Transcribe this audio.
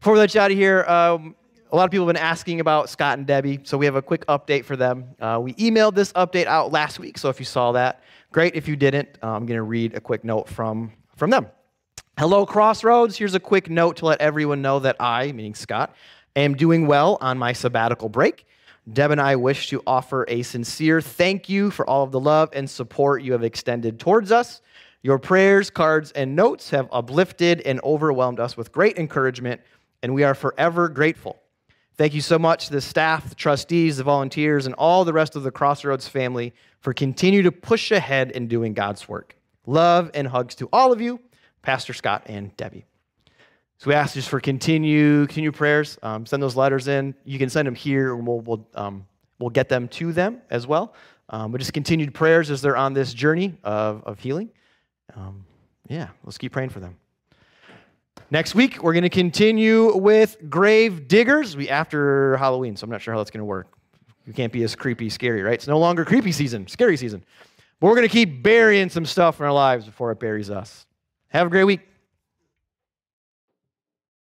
Before we let you out of here, um, a lot of people have been asking about Scott and Debbie, so we have a quick update for them. Uh, we emailed this update out last week, so if you saw that, great. If you didn't, uh, I'm going to read a quick note from, from them. Hello, Crossroads. Here's a quick note to let everyone know that I, meaning Scott, am doing well on my sabbatical break. Deb and I wish to offer a sincere thank you for all of the love and support you have extended towards us. Your prayers, cards, and notes have uplifted and overwhelmed us with great encouragement, and we are forever grateful. Thank you so much to the staff, the trustees, the volunteers, and all the rest of the Crossroads family for continue to push ahead in doing God's work. Love and hugs to all of you, Pastor Scott and Debbie. So we ask just for continue, continue prayers. Um, send those letters in. You can send them here, and we'll, we'll, um, we'll get them to them as well. Um, but just continued prayers as they're on this journey of, of healing. Um, yeah, let's keep praying for them. Next week, we're going to continue with grave diggers we, after Halloween, so I'm not sure how that's going to work. You can't be as creepy, scary, right? It's no longer creepy season, scary season. But we're going to keep burying some stuff in our lives before it buries us. Have a great week.